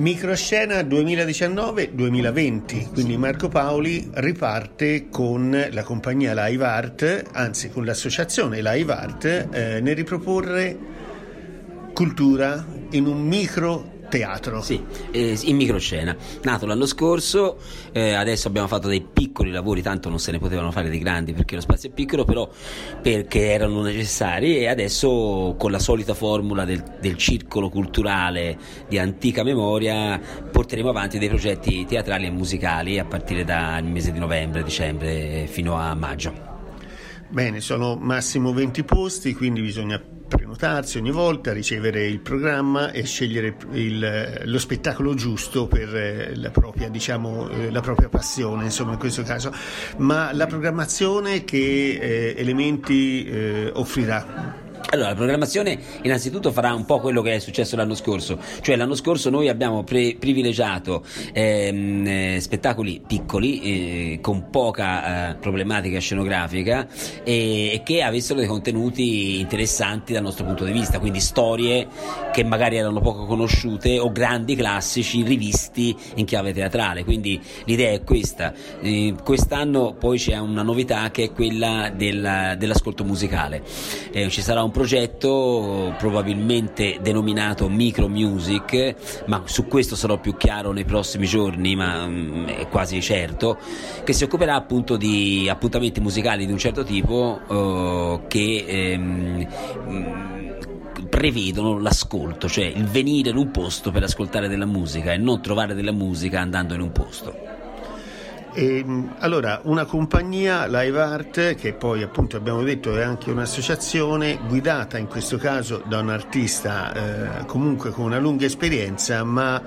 Microscena 2019-2020, quindi Marco Paoli riparte con la compagnia Live Art, anzi con l'associazione Live Art, eh, nel riproporre cultura in un micro teatro. Sì, eh, in microscena. Nato l'anno scorso, eh, adesso abbiamo fatto dei piccoli lavori, tanto non se ne potevano fare dei grandi perché lo spazio è piccolo, però perché erano necessari e adesso con la solita formula del, del circolo culturale di antica memoria porteremo avanti dei progetti teatrali e musicali a partire dal mese di novembre, dicembre fino a maggio. Bene, sono massimo 20 posti, quindi bisogna prenotarsi ogni volta, ricevere il programma e scegliere il, lo spettacolo giusto per eh, la propria, diciamo, eh, la propria, passione, insomma in questo caso. Ma la programmazione che eh, elementi eh, offrirà? Allora, la programmazione innanzitutto farà un po' quello che è successo l'anno scorso, cioè l'anno scorso noi abbiamo pre- privilegiato ehm, eh, spettacoli piccoli, eh, con poca eh, problematica scenografica e, e, che avessero dei contenuti interessanti dal nostro punto di vista, quindi storie che magari erano poco conosciute o grandi classici rivisti in chiave teatrale, quindi l'idea è questa. Eh, quest'anno poi c'è una novità che è quella della, dell'ascolto musicale, eh, ci sarà un progetto probabilmente denominato Micro Music, ma su questo sarò più chiaro nei prossimi giorni, ma mm, è quasi certo, che si occuperà appunto di appuntamenti musicali di un certo tipo uh, che ehm, prevedono l'ascolto, cioè il venire in un posto per ascoltare della musica e non trovare della musica andando in un posto. E, ehm, allora, una compagnia Live Art, che poi appunto abbiamo detto è anche un'associazione, guidata in questo caso da un artista eh, comunque con una lunga esperienza, ma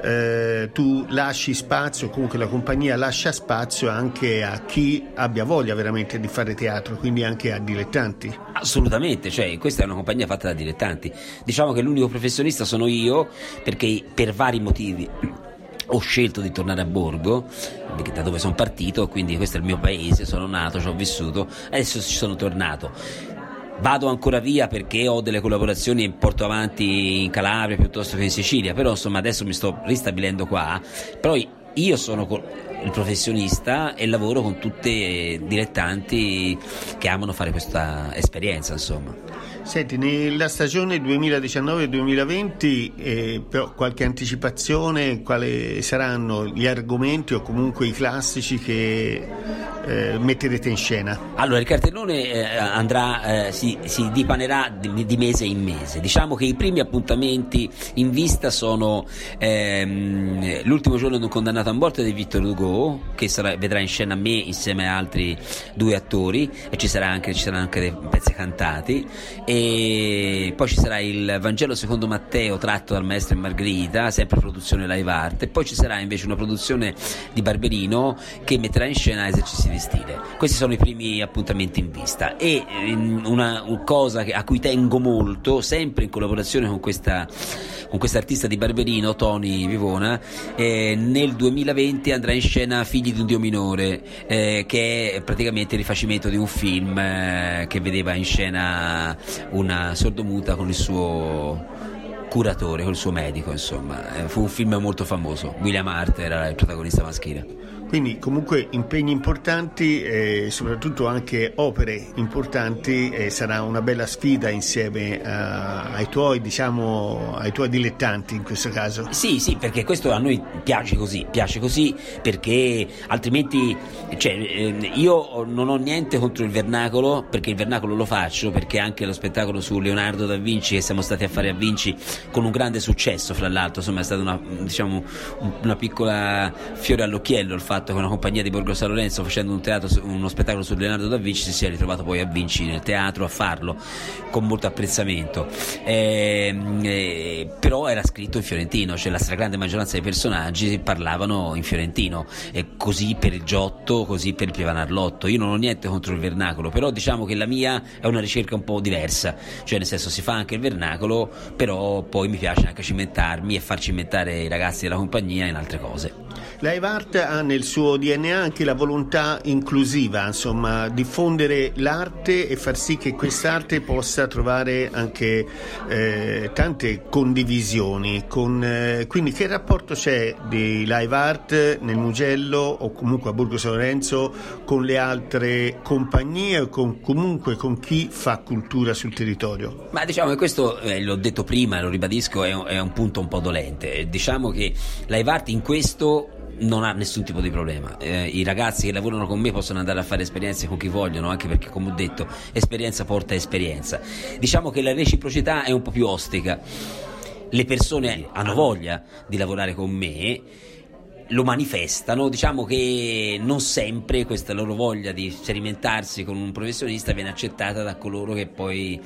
eh, tu lasci spazio, comunque la compagnia lascia spazio anche a chi abbia voglia veramente di fare teatro, quindi anche a dilettanti. Assolutamente, cioè questa è una compagnia fatta da dilettanti. Diciamo che l'unico professionista sono io, perché per vari motivi ho scelto di tornare a Borgo, da dove sono partito, quindi questo è il mio paese, sono nato, ci ho vissuto, adesso ci sono tornato. Vado ancora via perché ho delle collaborazioni e porto avanti in Calabria piuttosto che in Sicilia, però insomma adesso mi sto ristabilendo qua, però io sono il professionista e lavoro con tutti i dilettanti che amano fare questa esperienza, insomma. Senti, nella stagione 2019-2020 eh, però qualche anticipazione, quali saranno gli argomenti o comunque i classici che eh, metterete in scena? Allora, il cartellone eh, andrà, eh, si, si, dipanerà di, di, mese in mese. Diciamo che i primi appuntamenti in vista sono ehm, l'ultimo giorno di un condannato a morte di Victor Hugo, che sarà, vedrà in scena me insieme a altri due attori e ci, anche, ci saranno anche dei pezzi cantati. E poi ci sarà il Vangelo secondo Matteo tratto dal maestro e Margherita, sempre produzione live art, e poi ci sarà invece una produzione di Barberino che metterà in scena esercizi di stile. Questi sono i primi appuntamenti in vista e una, una cosa a cui tengo molto, sempre in collaborazione con questa con quest'artista di Barberino, Tony Vivona, eh, nel 2020 andrà in scena Figli di un Dio minore, eh, che è praticamente il rifacimento di un film eh, che vedeva in scena una sordomuta con il suo curatore, con il suo medico, insomma. Eh, fu un film molto famoso. William Hart era il protagonista maschile. Quindi comunque impegni importanti e soprattutto anche opere importanti e sarà una bella sfida insieme a, ai, tuoi, diciamo, ai tuoi dilettanti in questo caso. Sì, sì, perché questo a noi piace così, piace così perché altrimenti cioè, eh, io non ho niente contro il vernacolo perché il vernacolo lo faccio perché anche lo spettacolo su Leonardo da Vinci che siamo stati a fare a Vinci con un grande successo fra l'altro, insomma è stata una, diciamo, una piccola fiore all'occhiello il fatto con una compagnia di Borgo San Lorenzo facendo un teatro, uno spettacolo su Leonardo da Vinci si sia ritrovato poi a Vinci nel teatro a farlo con molto apprezzamento. Eh, eh, però era scritto in fiorentino cioè la stragrande maggioranza dei personaggi parlavano in fiorentino. E così per il Giotto così per il Pievanarlotto io non ho niente contro il vernacolo però diciamo che la mia è una ricerca un po' diversa. Cioè nel senso si fa anche il vernacolo però poi mi piace anche cimentarmi e far cimentare i ragazzi della compagnia in altre cose Live Art ha nel suo DNA anche la volontà inclusiva, insomma, diffondere l'arte e far sì che quest'arte possa trovare anche eh, tante condivisioni. Con, eh, quindi che rapporto c'è di Live Art nel Mugello o comunque a Borgo San Lorenzo con le altre compagnie o comunque con chi fa cultura sul territorio? Ma diciamo che questo, eh, l'ho detto prima, lo ribadisco, è un, è un punto un po' dolente. Diciamo che Live Art in questo non ha nessun tipo di problema. Eh, I ragazzi che lavorano con me possono andare a fare esperienze con chi vogliono, anche perché, come ho detto, esperienza porta esperienza. Diciamo che la reciprocità è un po' più ostica. Le persone hanno voglia di lavorare con me lo manifestano, diciamo che non sempre questa loro voglia di sperimentarsi con un professionista viene accettata da coloro che poi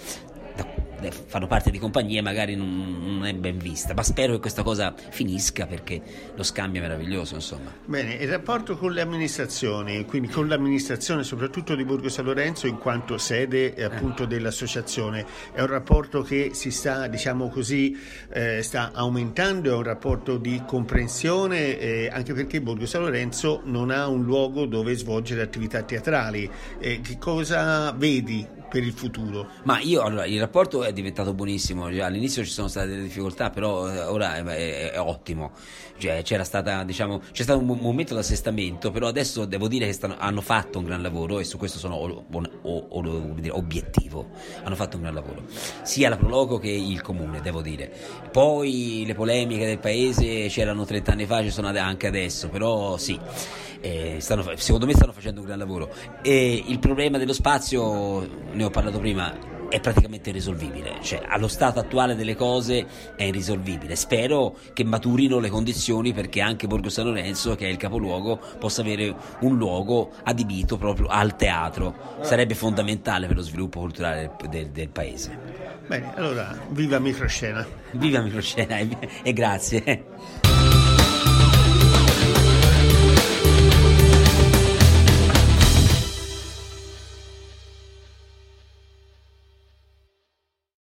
fanno parte di compagnie magari non, non, è ben vista, ma spero che questa cosa finisca perché lo scambio è meraviglioso. Insomma. Bene, il rapporto con le amministrazioni, quindi con l'amministrazione soprattutto di Borgo San Lorenzo in quanto sede eh, appunto dell'associazione, è un rapporto che si sta, diciamo così, eh, sta aumentando, è un rapporto di comprensione, eh, anche perché Borgo San Lorenzo non ha un luogo dove svolgere attività teatrali. Eh, che cosa vedi per il futuro? Ma io allora il rapporto è diventato buonissimo. All'inizio ci sono state delle difficoltà, però eh, ora è, è, è ottimo. Cioè, c'era stata, diciamo, c'è stato un momento d'assestamento, però adesso devo dire che stanno, hanno fatto un gran lavoro e su questo sono o, o, o, obiettivo. Hanno fatto un gran lavoro, sia la Proloco che il comune, devo dire. Poi le polemiche del paese c'erano 30 anni fa, ci sono anche adesso, però sì eh, stanno, secondo me stanno facendo un gran lavoro. E il problema dello spazio, ne ho parlato prima, è praticamente irrisolvibile, cioè allo stato attuale delle cose è irrisolvibile. Spero che maturino le condizioni perché anche Borgo San Lorenzo, che è il capoluogo, possa avere un luogo adibito proprio al teatro. Sarebbe fondamentale per lo sviluppo culturale del, del, del paese. Bene, allora viva microscena. Viva microscena e, e grazie.